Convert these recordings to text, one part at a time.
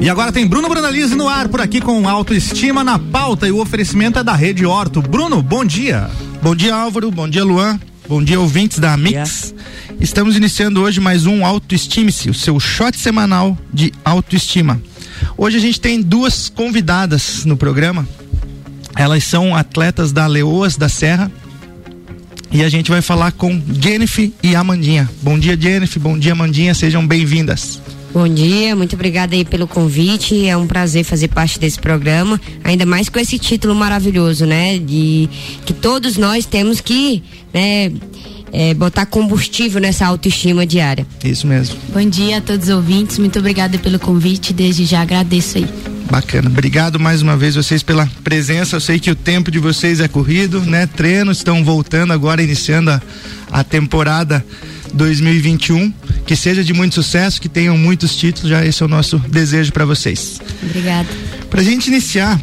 E agora tem Bruno Brunalize no ar por aqui com autoestima na pauta e o oferecimento é da Rede Horto. Bruno, bom dia. Bom dia, Álvaro. Bom dia, Luan. Bom dia, ouvintes da Mix. Estamos iniciando hoje mais um Autoestime-se, o seu shot semanal de autoestima. Hoje a gente tem duas convidadas no programa. Elas são atletas da Leoas da Serra. E a gente vai falar com Jennifer e Amandinha. Bom dia, Jennifer. Bom dia, Amandinha. Sejam bem-vindas. Bom dia, muito obrigada aí pelo convite. É um prazer fazer parte desse programa, ainda mais com esse título maravilhoso, né? De que todos nós temos que, né? É, botar combustível nessa autoestima diária. Isso mesmo. Bom dia a todos os ouvintes, muito obrigada pelo convite, desde já agradeço aí. Bacana. Obrigado mais uma vez vocês pela presença. Eu sei que o tempo de vocês é corrido, né? Treinos estão voltando agora, iniciando a, a temporada 2021. Que seja de muito sucesso, que tenham muitos títulos. Já esse é o nosso desejo para vocês. Obrigada. Pra gente iniciar,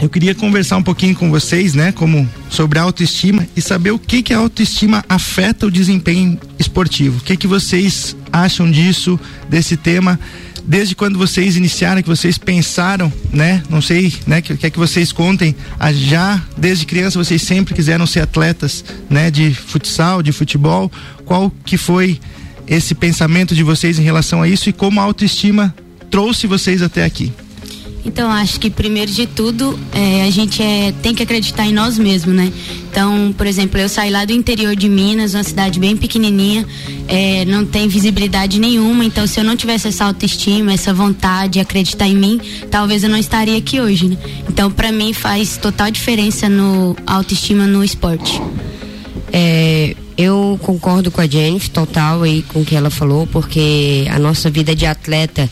eu queria conversar um pouquinho com vocês, né, como sobre a autoestima e saber o que que a autoestima afeta o desempenho esportivo. O que que vocês acham disso, desse tema? Desde quando vocês iniciaram, que vocês pensaram, né? Não sei, né? Que quer que vocês contem, a já desde criança vocês sempre quiseram ser atletas, né? De futsal, de futebol. Qual que foi esse pensamento de vocês em relação a isso e como a autoestima trouxe vocês até aqui? Então, acho que primeiro de tudo, é, a gente é, tem que acreditar em nós mesmos, né? Então, por exemplo, eu saí lá do interior de Minas, uma cidade bem pequenininha, é, não tem visibilidade nenhuma. Então, se eu não tivesse essa autoestima, essa vontade, acreditar em mim, talvez eu não estaria aqui hoje, né? Então, para mim faz total diferença no autoestima no esporte. É, eu concordo com a Jennifer total aí com o que ela falou, porque a nossa vida de atleta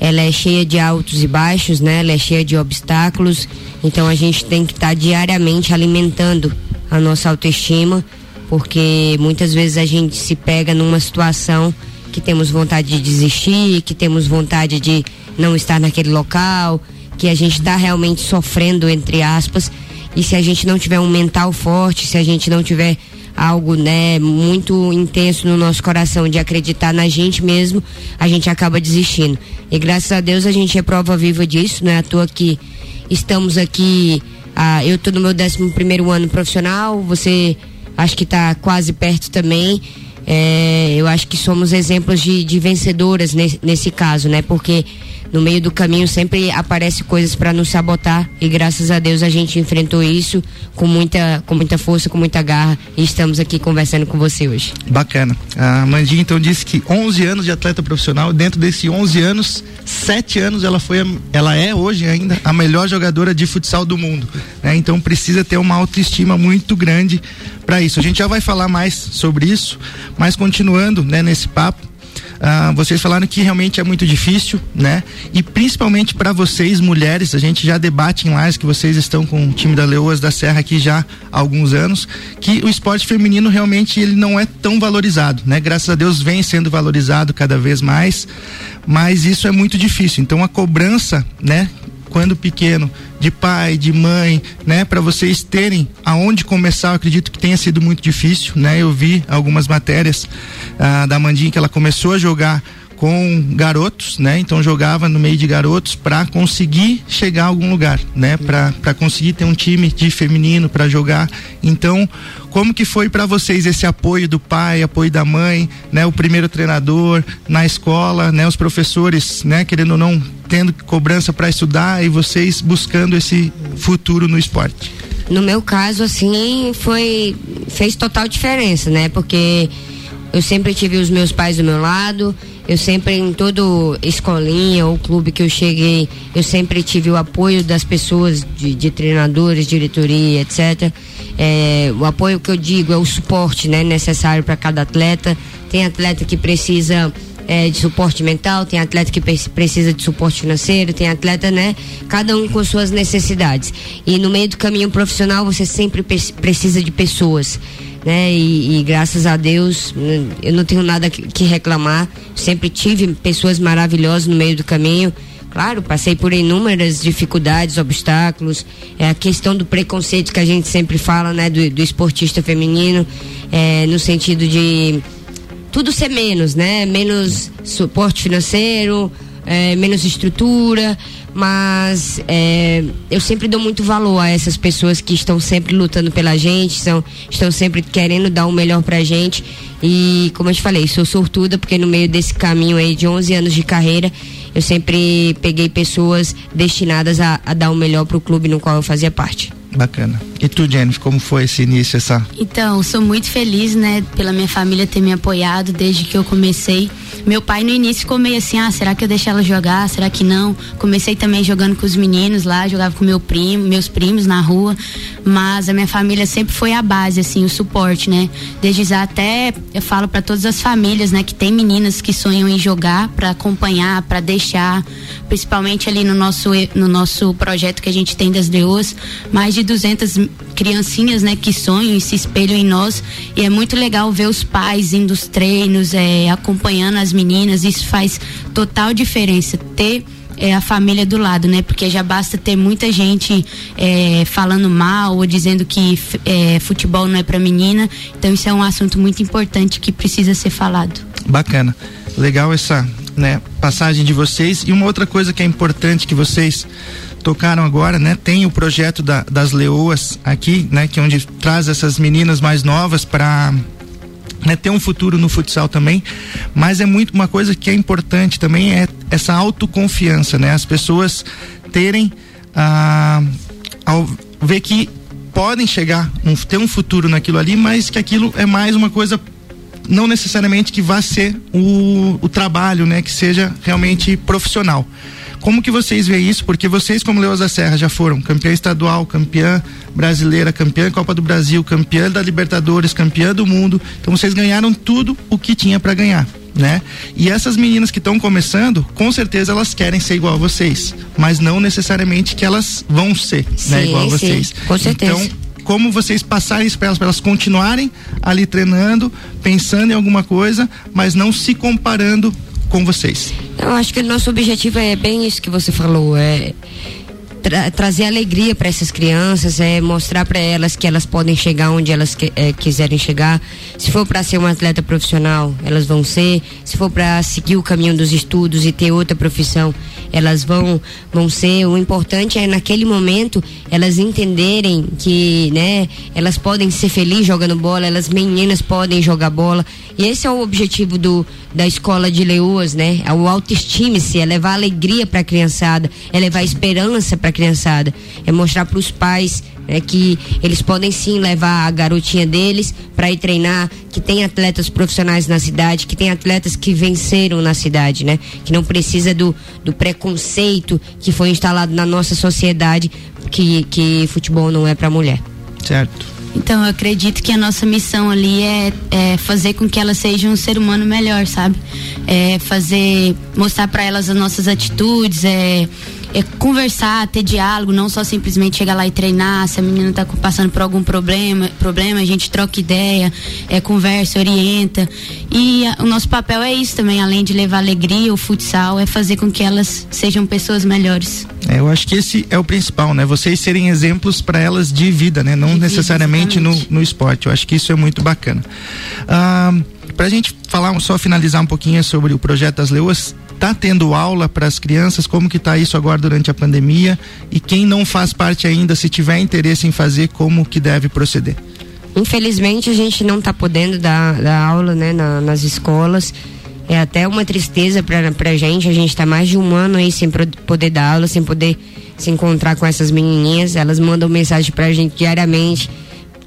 ela é cheia de altos e baixos, né? Ela é cheia de obstáculos. Então a gente tem que estar tá diariamente alimentando a nossa autoestima, porque muitas vezes a gente se pega numa situação que temos vontade de desistir, que temos vontade de não estar naquele local, que a gente está realmente sofrendo entre aspas. E se a gente não tiver um mental forte, se a gente não tiver algo, né, muito intenso no nosso coração de acreditar na gente mesmo, a gente acaba desistindo. E graças a Deus a gente é prova viva disso, não é à toa que estamos aqui, ah, eu estou no meu 11 primeiro ano profissional, você acho que está quase perto também. É, eu acho que somos exemplos de, de vencedoras nesse, nesse caso, né? Porque no meio do caminho sempre aparece coisas para nos sabotar e graças a Deus a gente enfrentou isso com muita com muita força, com muita garra e estamos aqui conversando com você hoje. Bacana. A Mandinha então disse que 11 anos de atleta profissional, dentro desses 11 anos, 7 anos ela foi ela é hoje ainda a melhor jogadora de futsal do mundo, né? Então precisa ter uma autoestima muito grande para isso. A gente já vai falar mais sobre isso, mas continuando, né, nesse papo, ah, vocês falaram que realmente é muito difícil, né? E principalmente para vocês, mulheres, a gente já debate em lives que vocês estão com o time da Leoas da Serra aqui já há alguns anos, que o esporte feminino realmente ele não é tão valorizado, né? Graças a Deus vem sendo valorizado cada vez mais, mas isso é muito difícil. Então a cobrança, né? Quando pequeno, de pai, de mãe, né, para vocês terem aonde começar, eu acredito que tenha sido muito difícil, né? Eu vi algumas matérias ah, da Mandinha que ela começou a jogar com garotos, né? Então jogava no meio de garotos para conseguir chegar a algum lugar, né? Para conseguir ter um time de feminino para jogar. Então, como que foi para vocês esse apoio do pai, apoio da mãe, né? O primeiro treinador na escola, né? Os professores, né? Querendo ou não, tendo cobrança para estudar e vocês buscando esse futuro no esporte. No meu caso, assim, foi fez total diferença, né? Porque eu sempre tive os meus pais do meu lado eu sempre, em todo escolinha ou clube que eu cheguei, eu sempre tive o apoio das pessoas, de, de treinadores, diretoria, etc. É, o apoio que eu digo é o suporte né, necessário para cada atleta. Tem atleta que precisa é, de suporte mental, tem atleta que precisa de suporte financeiro, tem atleta, né? Cada um com suas necessidades. E no meio do caminho profissional você sempre precisa de pessoas né? E, e, graças a Deus né, eu não tenho nada que, que, reclamar. Sempre tive pessoas maravilhosas no meio do caminho. Claro, passei por inúmeras dificuldades, obstáculos. É a questão do preconceito que a gente sempre fala, né? Do, do esportista feminino, é, no sentido de tudo ser menos, né? Menos suporte financeiro, é, menos estrutura, mas é, eu sempre dou muito valor a essas pessoas que estão sempre lutando pela gente, são, estão sempre querendo dar o melhor pra gente. E como eu te falei, sou sortuda porque no meio desse caminho aí de 11 anos de carreira, eu sempre peguei pessoas destinadas a, a dar o melhor pro clube no qual eu fazia parte. Bacana. E tu, Jennifer, como foi esse início, essa? Então, sou muito feliz, né, pela minha família ter me apoiado desde que eu comecei. Meu pai no início ficou meio assim, ah, será que eu deixo ela jogar? Será que não? Comecei também jogando com os meninos lá, jogava com meu primo, meus primos na rua, mas a minha família sempre foi a base, assim, o suporte, né? Desde já até eu falo para todas as famílias, né, que tem meninas que sonham em jogar para acompanhar, para deixar, principalmente ali no nosso no nosso projeto que a gente tem das leoas, mais de 200 criancinhas, né, que sonham e se espelham em nós. E é muito legal ver os pais indo os treinos, é, acompanhando as meninas. Isso faz total diferença. Ter é, a família do lado, né? Porque já basta ter muita gente é, falando mal ou dizendo que é, futebol não é para menina. Então isso é um assunto muito importante que precisa ser falado. Bacana, legal essa né, passagem de vocês e uma outra coisa que é importante que vocês tocaram agora, né? Tem o projeto da, das leoas aqui, né? Que é onde traz essas meninas mais novas para né, ter um futuro no futsal também, mas é muito uma coisa que é importante também é essa autoconfiança, né? As pessoas terem ah, ao ver que podem chegar, um, ter um futuro naquilo ali, mas que aquilo é mais uma coisa não necessariamente que vá ser o, o trabalho, né? Que seja realmente profissional. Como que vocês veem isso? Porque vocês, como Leões da Serra, já foram campeã estadual, campeã brasileira, campeã Copa do Brasil, campeã da Libertadores, campeã do mundo. Então vocês ganharam tudo o que tinha para ganhar. Né? E essas meninas que estão começando, com certeza elas querem ser igual a vocês, mas não necessariamente que elas vão ser, né, sim, né, igual a vocês. Sim, com certeza. Então, como vocês passarem isso para elas, para elas continuarem ali treinando, pensando em alguma coisa, mas não se comparando com vocês? Eu acho que o nosso objetivo é bem isso que você falou, é tra trazer alegria para essas crianças, é mostrar para elas que elas podem chegar onde elas que, é, quiserem chegar. Se for para ser uma atleta profissional, elas vão ser. Se for para seguir o caminho dos estudos e ter outra profissão, elas vão vão ser. O importante é naquele momento elas entenderem que, né, elas podem ser felizes jogando bola, elas meninas podem jogar bola. E esse é o objetivo do da escola de leoas, né? É o autoestime-se, é levar alegria para a criançada, é levar esperança para a criançada, é mostrar para os pais né, que eles podem sim levar a garotinha deles para ir treinar, que tem atletas profissionais na cidade, que tem atletas que venceram na cidade, né? Que não precisa do, do preconceito que foi instalado na nossa sociedade que, que futebol não é para mulher. Certo. Então eu acredito que a nossa missão ali é, é fazer com que ela seja um ser humano melhor, sabe? É fazer, mostrar para elas as nossas atitudes, é é conversar, ter diálogo, não só simplesmente chegar lá e treinar. Se a menina está passando por algum problema, problema, a gente troca ideia, é, conversa, orienta. E a, o nosso papel é isso também, além de levar alegria, o futsal, é fazer com que elas sejam pessoas melhores. É, eu acho que esse é o principal, né? Vocês serem exemplos para elas de vida, né? Não de necessariamente vida, no, no esporte. Eu acho que isso é muito bacana. Ah, para a gente falar, só finalizar um pouquinho sobre o projeto das Leoas, Tá tendo aula para as crianças? Como que tá isso agora durante a pandemia? E quem não faz parte ainda, se tiver interesse em fazer, como que deve proceder? Infelizmente a gente não está podendo dar, dar aula né, na, nas escolas. É até uma tristeza para a gente. A gente está mais de um ano aí sem poder dar aula, sem poder se encontrar com essas menininhas. Elas mandam mensagem para a gente diariamente.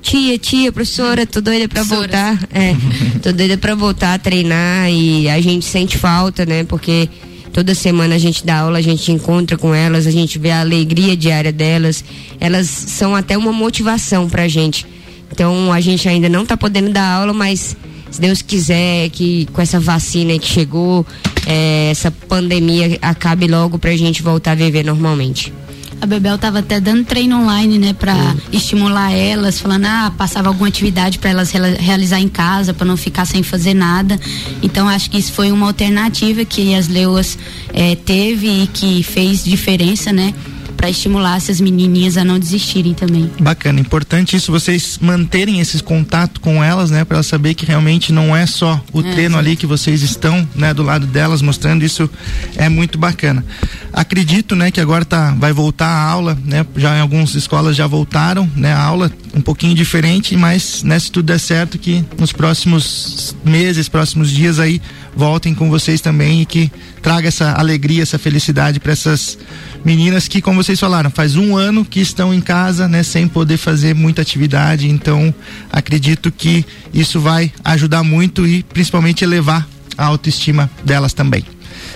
Tia, tia, professora, tô doida para voltar. É, tô doida para voltar a treinar e a gente sente falta, né? Porque toda semana a gente dá aula, a gente encontra com elas, a gente vê a alegria diária delas. Elas são até uma motivação pra gente. Então a gente ainda não tá podendo dar aula, mas se Deus quiser que com essa vacina que chegou, é, essa pandemia acabe logo pra gente voltar a viver normalmente. A Bebel tava até dando treino online, né, para uhum. estimular elas, falando, ah, passava alguma atividade para elas realizar em casa, para não ficar sem fazer nada. Então acho que isso foi uma alternativa que as leoas eh, teve e que fez diferença, né? Para estimular essas menininhas a não desistirem também. Bacana, importante isso vocês manterem esse contato com elas, né, para elas saber que realmente não é só o é, treino sim. ali que vocês estão, né, do lado delas mostrando isso é muito bacana. Acredito, né, que agora tá vai voltar a aula, né? Já em algumas escolas já voltaram, né, a aula um pouquinho diferente, mas né, se tudo der certo que nos próximos meses, próximos dias aí voltem com vocês também e que traga essa alegria, essa felicidade para essas meninas que, como vocês falaram, faz um ano que estão em casa, né, sem poder fazer muita atividade. Então, acredito que isso vai ajudar muito e principalmente elevar a autoestima delas também.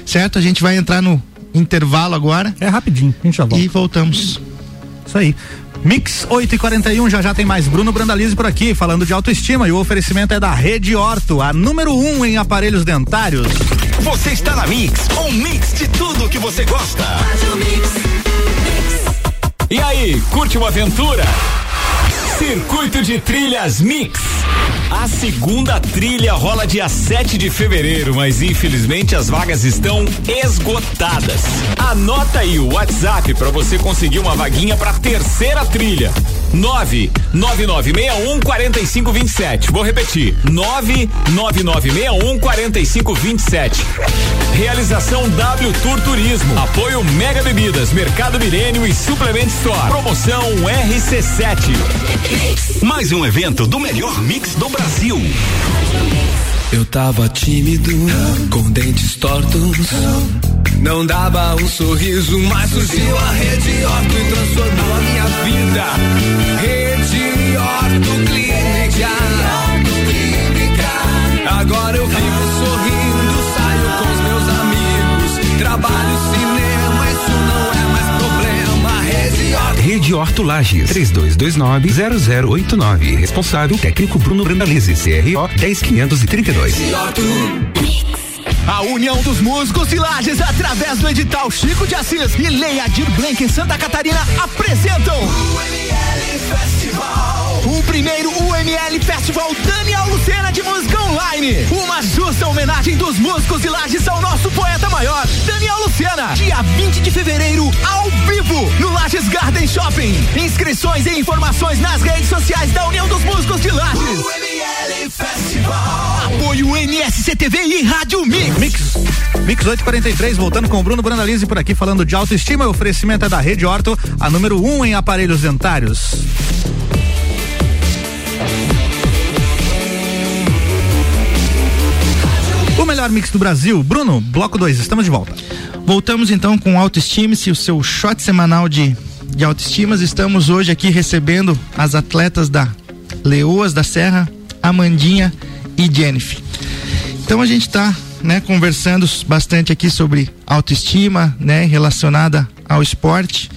Certo? A gente vai entrar no intervalo agora. É rapidinho, a gente já volta. E voltamos. Isso aí. Mix 8 e 41 já já tem mais Bruno Brandalize por aqui, falando de autoestima e o oferecimento é da Rede Orto, a número 1 um em aparelhos dentários. Você está na Mix, um mix de tudo que você gosta. E aí, curte uma aventura? Circuito de Trilhas Mix. A segunda trilha rola dia 7 de fevereiro, mas infelizmente as vagas estão esgotadas. Anota aí o WhatsApp para você conseguir uma vaguinha para terceira trilha. 99961 4527. Vou repetir. 99961 4527. Realização W Tour Turismo. Apoio Mega Bebidas, Mercado Milênio e Suplement Store. Promoção RC7. Mais um evento do melhor mix do Brasil. Eu tava tímido, com dentes tortos. Não dava um sorriso, mas surgiu a Rede Orto e transformou a minha vida. Rede Orto Clínica. Agora eu vivo sorrindo, saio com os meus amigos. Trabalho cinema, Rede Orto. Rede Orto Lages, 3229-0089. Responsável técnico Bruno Brandalize, CRO 10532. Rede Orto. A União dos Músicos de Lages, através do edital Chico de Assis e Leia Dir Blank em Santa Catarina, apresentam o primeiro UML Festival Daniel Lucena de Online. Uma justa homenagem dos músicos de Lages ao nosso poeta maior, Daniel Lucena. Dia 20 de fevereiro, ao vivo, no Lages Garden Shopping. Inscrições e informações nas redes sociais da União dos Músicos de Lages. UML Festival. Apoio NSCTV e Rádio Mix. Mix. Mix 843, voltando com o Bruno Brandalize por aqui falando de autoestima. O oferecimento é da Rede Orto, a número 1 um em aparelhos dentários. O melhor mix do Brasil. Bruno, bloco 2, estamos de volta. Voltamos então com Autoestime-se, o seu shot semanal de, de autoestimas. Estamos hoje aqui recebendo as atletas da Leoas da Serra, Amandinha e Jennifer. Então a gente está né, conversando bastante aqui sobre autoestima, né, relacionada ao esporte.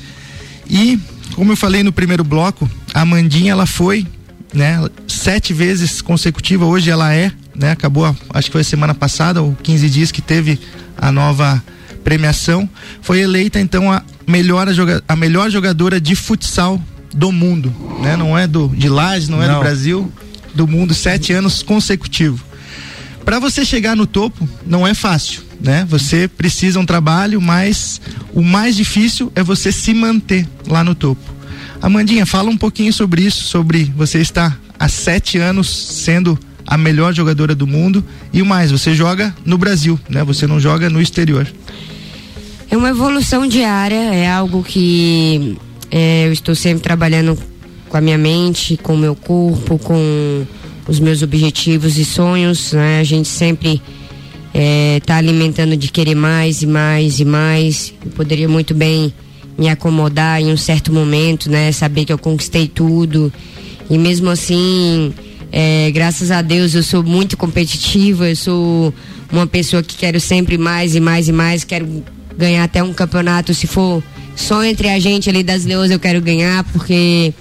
E como eu falei no primeiro bloco, a Amandinha ela foi, né, sete vezes consecutiva. Hoje ela é né? Acabou, acho que foi semana passada, ou 15 dias que teve a nova premiação. Foi eleita então a melhor, a melhor jogadora de futsal do mundo, né? Não é do de Lages, não é não. do Brasil, do mundo, sete anos consecutivos. Para você chegar no topo, não é fácil, né? Você precisa um trabalho, mas o mais difícil é você se manter lá no topo. Amandinha, fala um pouquinho sobre isso, sobre você estar há sete anos sendo a melhor jogadora do mundo e o mais, você joga no Brasil, né? Você não joga no exterior. É uma evolução diária, é algo que é, eu estou sempre trabalhando com a minha mente, com o meu corpo, com os meus objetivos e sonhos, né? A gente sempre está é, alimentando de querer mais e mais e mais. Eu poderia muito bem me acomodar em um certo momento, né? Saber que eu conquistei tudo e mesmo assim é, graças a Deus eu sou muito competitiva, eu sou uma pessoa que quero sempre mais e mais e mais, quero ganhar até um campeonato, se for só entre a gente ali das Leões eu quero ganhar, porque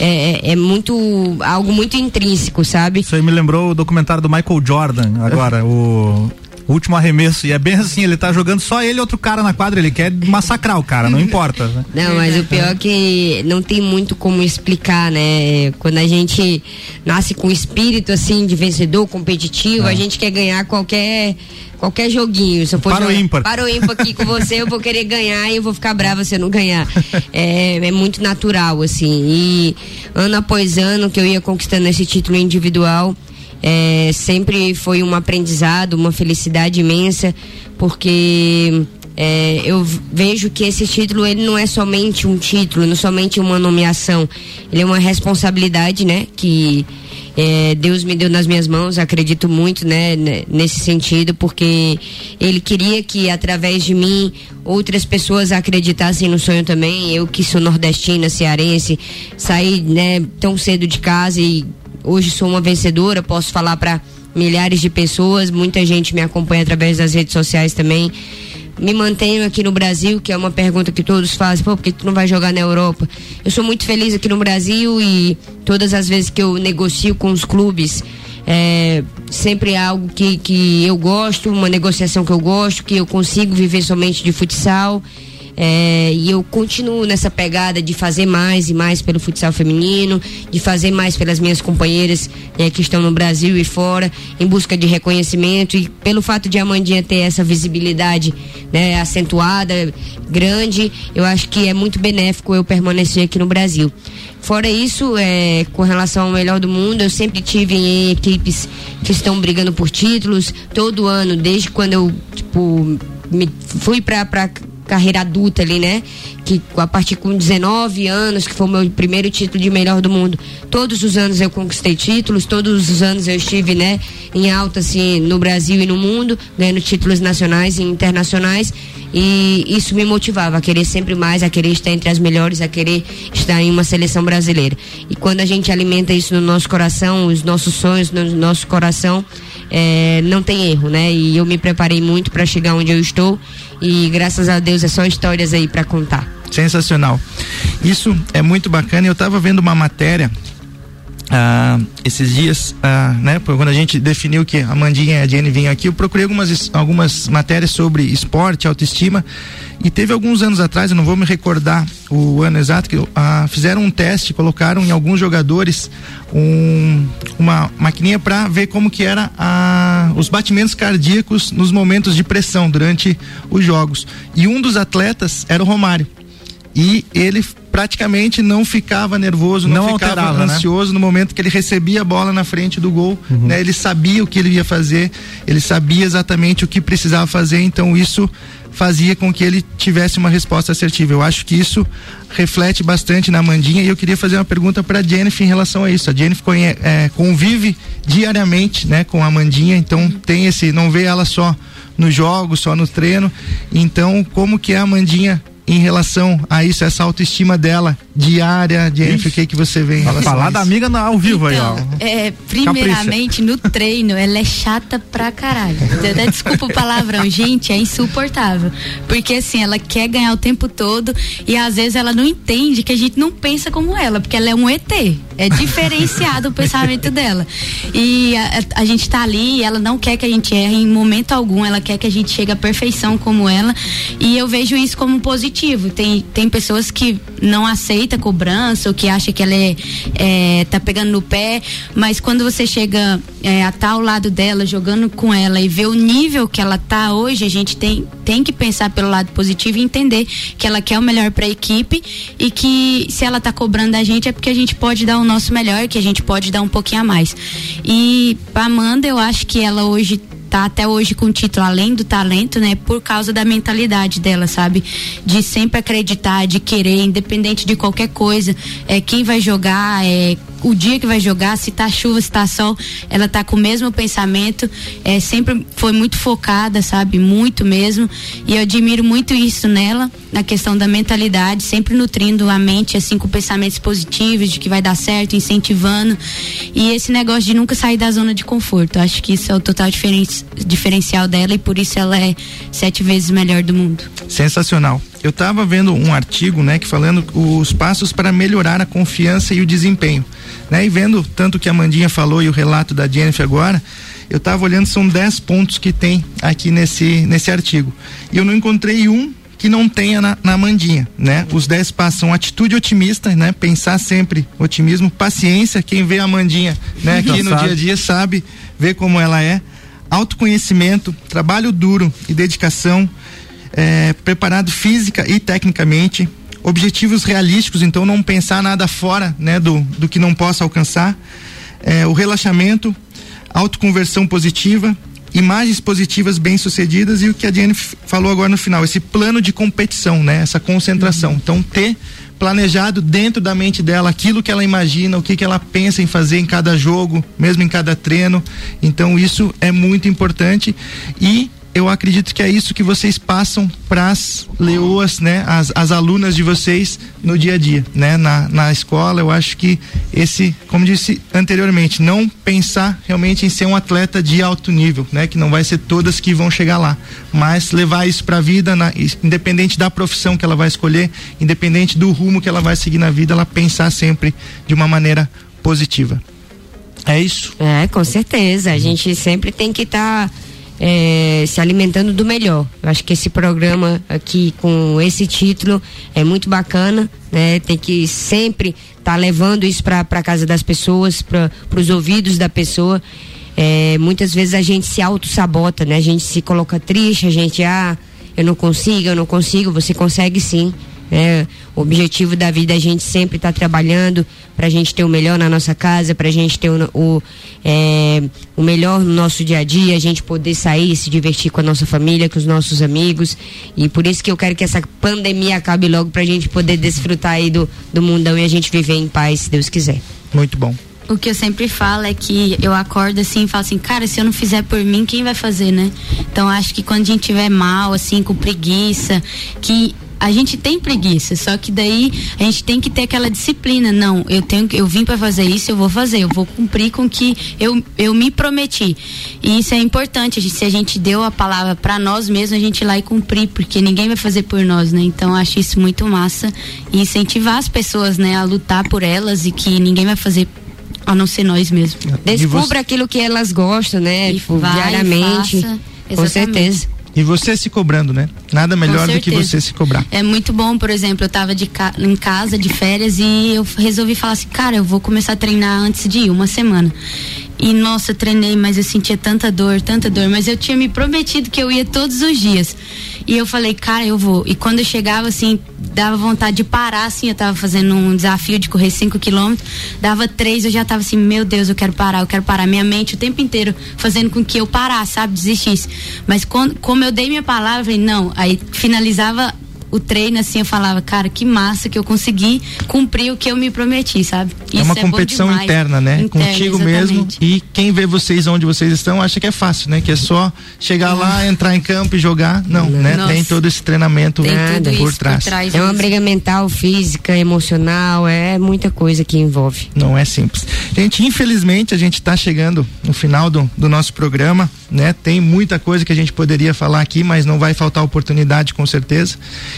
é, é, é, muito algo muito intrínseco, sabe? Isso aí me lembrou o documentário do Michael Jordan agora, o o último arremesso. E é bem assim, ele tá jogando só ele e outro cara na quadra, ele quer massacrar o cara, não importa. Né? Não, mas o pior é que não tem muito como explicar, né? Quando a gente nasce com espírito assim de vencedor, competitivo, é. a gente quer ganhar qualquer qualquer joguinho. Se eu for para jogar, o ímpar. Para o ímpar aqui com você, eu vou querer ganhar e eu vou ficar brava se eu não ganhar. É, é muito natural, assim. E ano após ano que eu ia conquistando esse título individual, é, sempre foi um aprendizado, uma felicidade imensa, porque é, eu vejo que esse título ele não é somente um título, não somente uma nomeação, ele é uma responsabilidade, né? Que é, Deus me deu nas minhas mãos, acredito muito, né, nesse sentido, porque Ele queria que através de mim outras pessoas acreditassem no sonho também. Eu que sou nordestina, cearense, saí, né, tão cedo de casa e hoje sou uma vencedora, posso falar para milhares de pessoas, muita gente me acompanha através das redes sociais também me mantenho aqui no Brasil, que é uma pergunta que todos fazem, pô, por que tu não vai jogar na Europa? Eu sou muito feliz aqui no Brasil e todas as vezes que eu negocio com os clubes, é, sempre é algo que, que eu gosto, uma negociação que eu gosto, que eu consigo viver somente de futsal. É, e eu continuo nessa pegada de fazer mais e mais pelo futsal feminino, de fazer mais pelas minhas companheiras é, que estão no Brasil e fora, em busca de reconhecimento. E pelo fato de a Amandinha ter essa visibilidade né, acentuada, grande, eu acho que é muito benéfico eu permanecer aqui no Brasil. Fora isso, é, com relação ao melhor do mundo, eu sempre tive em equipes que estão brigando por títulos, todo ano, desde quando eu, tipo, me fui para carreira adulta ali, né? Que a partir com 19 anos, que foi o meu primeiro título de melhor do mundo. Todos os anos eu conquistei títulos, todos os anos eu estive, né, em alta assim no Brasil e no mundo, ganhando títulos nacionais e internacionais. E isso me motivava a querer sempre mais, a querer estar entre as melhores, a querer estar em uma seleção brasileira. E quando a gente alimenta isso no nosso coração, os nossos sonhos no nosso coração, é, não tem erro, né? E eu me preparei muito para chegar onde eu estou e graças a Deus é só histórias aí para contar. Sensacional. Isso é muito bacana. Eu estava vendo uma matéria ah, esses dias, ah, né, quando a gente definiu que a Mandinha e a Jenny vinham aqui, eu procurei algumas, algumas matérias sobre esporte, autoestima, e teve alguns anos atrás, eu não vou me recordar o ano exato, que ah, fizeram um teste, colocaram em alguns jogadores um, uma maquininha para ver como que era a, os batimentos cardíacos nos momentos de pressão durante os jogos. E um dos atletas era o Romário e ele praticamente não ficava nervoso, não, não ficava né? ansioso né? no momento que ele recebia a bola na frente do gol, uhum. né? Ele sabia o que ele ia fazer, ele sabia exatamente o que precisava fazer, então isso fazia com que ele tivesse uma resposta assertiva. Eu acho que isso reflete bastante na Mandinha e eu queria fazer uma pergunta para a Jennifer em relação a isso. A Jennifer é, convive diariamente, né, com a Mandinha, então tem esse, não vê ela só no jogo, só no treino. Então, como que é a Mandinha em relação a isso, essa autoestima dela diária, de o que que você vê em relação falar da amiga no, ao vivo então, aí, ó. É, primeiramente, Capricha. no treino, ela é chata pra caralho. Desculpa o palavrão, gente, é insuportável. Porque assim, ela quer ganhar o tempo todo e às vezes ela não entende que a gente não pensa como ela, porque ela é um ET. É diferenciado o pensamento dela. E a, a, gente tá ali e ela não quer que a gente erre em momento algum, ela quer que a gente chegue à perfeição como ela. E eu vejo isso como positivo. Tem, tem pessoas que não aceitam cobrança ou que acham que ela é, é tá pegando no pé, mas quando você chega é, a tá ao lado dela, jogando com ela e ver o nível que ela tá hoje, a gente tem, tem que pensar pelo lado positivo e entender que ela quer o melhor para a equipe e que se ela tá cobrando a gente é porque a gente pode dar o nosso melhor, que a gente pode dar um pouquinho a mais. E a Amanda, eu acho que ela hoje tá até hoje com o título além do talento, né? Por causa da mentalidade dela, sabe? De sempre acreditar, de querer, independente de qualquer coisa. É quem vai jogar, é o dia que vai jogar, se tá chuva, se tá sol, ela tá com o mesmo pensamento, é, sempre foi muito focada, sabe? Muito mesmo. E eu admiro muito isso nela, na questão da mentalidade, sempre nutrindo a mente, assim, com pensamentos positivos, de que vai dar certo, incentivando. E esse negócio de nunca sair da zona de conforto. Acho que isso é o total diferen diferencial dela e por isso ela é sete vezes melhor do mundo. Sensacional eu estava vendo um artigo, né, que falando os passos para melhorar a confiança e o desempenho, né? E vendo tanto que a Mandinha falou e o relato da Jennifer agora, Eu estava olhando, são 10 pontos que tem aqui nesse, nesse artigo. E eu não encontrei um que não tenha na, na mandinha, né? Os 10 passos são atitude otimista, né? Pensar sempre otimismo, paciência, quem vê a mandinha, né? Aqui no dia a dia sabe, vê como ela é, autoconhecimento, trabalho duro e dedicação, é, preparado física e tecnicamente, objetivos realísticos, então não pensar nada fora, né? Do, do que não possa alcançar, é, o relaxamento, autoconversão positiva, imagens positivas bem sucedidas e o que a Diane falou agora no final, esse plano de competição, né? Essa concentração. Uhum. Então ter planejado dentro da mente dela aquilo que ela imagina, o que que ela pensa em fazer em cada jogo, mesmo em cada treino. Então isso é muito importante e eu acredito que é isso que vocês passam para as leoas, né? As, as alunas de vocês no dia a dia, né? Na, na escola, eu acho que esse, como disse anteriormente, não pensar realmente em ser um atleta de alto nível, né? Que não vai ser todas que vão chegar lá, mas levar isso para a vida, na, independente da profissão que ela vai escolher, independente do rumo que ela vai seguir na vida, ela pensar sempre de uma maneira positiva. É isso? É, com certeza. A gente sempre tem que estar tá é, se alimentando do melhor. Eu acho que esse programa aqui com esse título é muito bacana, né? Tem que sempre estar tá levando isso para a casa das pessoas, para os ouvidos da pessoa. É, muitas vezes a gente se auto-sabota, né? A gente se coloca triste, a gente, ah, eu não consigo, eu não consigo, você consegue sim. É, o objetivo da vida é a gente sempre estar tá trabalhando para a gente ter o melhor na nossa casa, para a gente ter o, o, é, o melhor no nosso dia a dia, a gente poder sair, se divertir com a nossa família, com os nossos amigos. E por isso que eu quero que essa pandemia acabe logo para a gente poder desfrutar aí do, do mundão e a gente viver em paz, se Deus quiser. Muito bom. O que eu sempre falo é que eu acordo assim e falo assim, cara, se eu não fizer por mim, quem vai fazer, né? Então acho que quando a gente tiver mal, assim, com preguiça, que a gente tem preguiça, só que daí a gente tem que ter aquela disciplina. Não, eu tenho, eu vim para fazer isso, eu vou fazer, eu vou cumprir com o que eu, eu me prometi. E isso é importante. Se a gente deu a palavra para nós mesmos, a gente ir lá e cumprir, porque ninguém vai fazer por nós, né? Então acho isso muito massa e incentivar as pessoas, né, a lutar por elas e que ninguém vai fazer a não ser nós mesmos. Descubra aquilo que elas gostam, né? E tipo, vai, diariamente. Faça. Com certeza. E você se cobrando, né? Nada melhor do que você se cobrar. É muito bom, por exemplo, eu tava de ca em casa de férias e eu resolvi falar assim, cara, eu vou começar a treinar antes de ir, uma semana. E nossa, eu treinei, mas eu sentia tanta dor, tanta dor, mas eu tinha me prometido que eu ia todos os dias. E eu falei, cara, eu vou. E quando eu chegava assim, dava vontade de parar, assim, eu tava fazendo um desafio de correr 5 quilômetros, dava três, eu já tava assim, meu Deus, eu quero parar, eu quero parar. Minha mente o tempo inteiro fazendo com que eu parasse, sabe, desistisse. Mas quando, como eu dei minha palavra, eu falei, não, aí finalizava o treino, assim, eu falava, cara, que massa que eu consegui cumprir o que eu me prometi, sabe? Isso é uma é competição interna, né? Interna, Contigo exatamente. mesmo. E quem vê vocês onde vocês estão acha que é fácil, né? Que é só chegar lá, entrar em campo e jogar. Não, né? Nossa. Tem todo esse treinamento Tem por trás. Por trás. É uma briga mental, física, emocional, é muita coisa que envolve. Não é simples. Gente, infelizmente a gente está chegando no final do, do nosso programa, né? Tem muita coisa que a gente poderia falar aqui, mas não vai faltar oportunidade com certeza.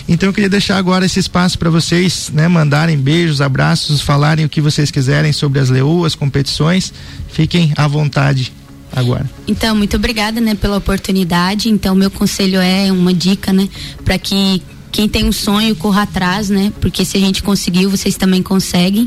Então eu queria deixar agora esse espaço para vocês, né, mandarem beijos, abraços, falarem o que vocês quiserem sobre as leoas, competições. Fiquem à vontade agora. Então, muito obrigada, né, pela oportunidade. Então, meu conselho é uma dica, né, para que quem tem um sonho corra atrás, né? Porque se a gente conseguiu, vocês também conseguem.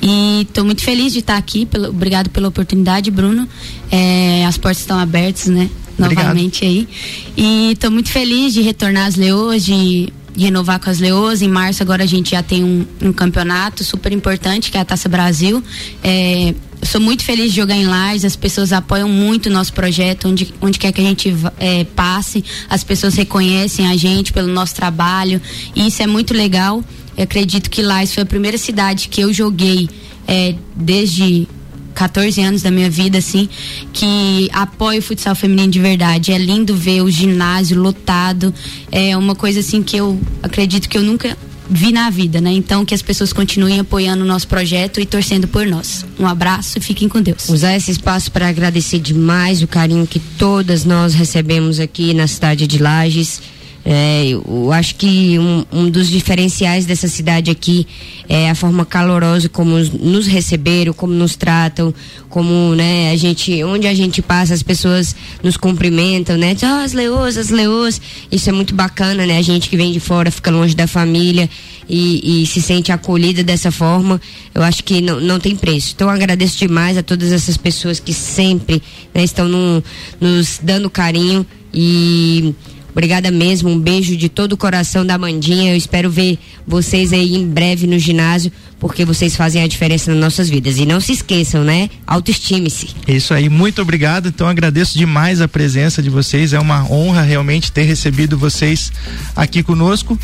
E estou muito feliz de estar aqui. Pelo, obrigado pela oportunidade, Bruno. É, as portas estão abertas, né? Novamente Obrigado. aí. E estou muito feliz de retornar às Leoas, de renovar com as Leoas. Em março agora a gente já tem um, um campeonato super importante, que é a Taça Brasil. É, sou muito feliz de jogar em Lages, as pessoas apoiam muito o nosso projeto, onde, onde quer que a gente é, passe, as pessoas reconhecem a gente pelo nosso trabalho, e isso é muito legal. Eu acredito que Lages foi a primeira cidade que eu joguei é, desde 14 anos da minha vida, assim, que apoia o futsal feminino de verdade. É lindo ver o ginásio lotado. É uma coisa assim que eu acredito que eu nunca vi na vida, né? Então que as pessoas continuem apoiando o nosso projeto e torcendo por nós. Um abraço e fiquem com Deus. Usar esse espaço para agradecer demais o carinho que todas nós recebemos aqui na cidade de Lages É, eu acho que um, um, dos diferenciais dessa cidade aqui é a forma calorosa como nos receberam, como nos tratam, como, né, a gente, onde a gente passa, as pessoas nos cumprimentam, né? oh, as leoas, as leoas. Isso é muito bacana, né? A gente que vem de fora fica longe da família e, e se sente acolhida dessa forma. Eu acho que não, não tem preço. Então agradeço demais a todas essas pessoas que sempre né, estão no, nos dando carinho e Obrigada mesmo, um beijo de todo o coração da Mandinha. Eu espero ver vocês aí em breve no ginásio porque vocês fazem a diferença nas nossas vidas. E não se esqueçam, né? Autoestime-se. Isso aí, muito obrigado. Então agradeço demais a presença de vocês. É uma honra realmente ter recebido vocês aqui conosco.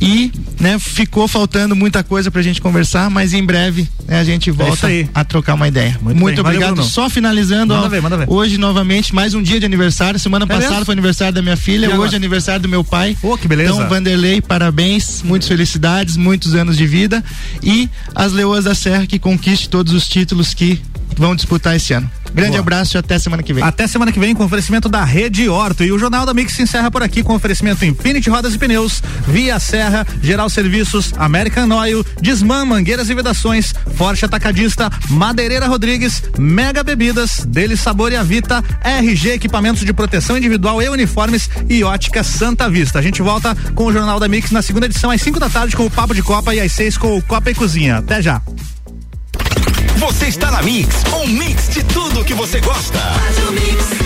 E, né, ficou faltando muita coisa pra gente conversar, mas em breve né, a gente é volta é a trocar uma ideia. Muito, muito obrigado. Valeu, Só finalizando, manda ó, ver, manda ver. hoje novamente mais um dia de aniversário. Semana é passada mesmo? foi aniversário da minha filha, hoje é aniversário do meu pai. Oh, que beleza. Então, Vanderlei, parabéns, muitas felicidades, muitos anos de vida e as Leoas da Serra que conquiste todos os títulos que vão disputar esse ano. Grande Boa. abraço e até semana que vem. Até semana que vem com oferecimento da Rede Horto. E o Jornal da Mix se encerra por aqui com oferecimento Infinity Rodas e Pneus, Via Serra, Geral Serviços, American Oil, Desmã, Mangueiras e Vedações, Forte Atacadista, Madeireira Rodrigues, Mega Bebidas, Dele Sabor e Avita, RG Equipamentos de Proteção Individual e Uniformes e Ótica Santa Vista. A gente volta com o Jornal da Mix na segunda edição às 5 da tarde com o Papo de Copa e às 6 com o Copa e Cozinha. Até já. Você está na Mix, um mix de tudo que você gosta. Faz o mix.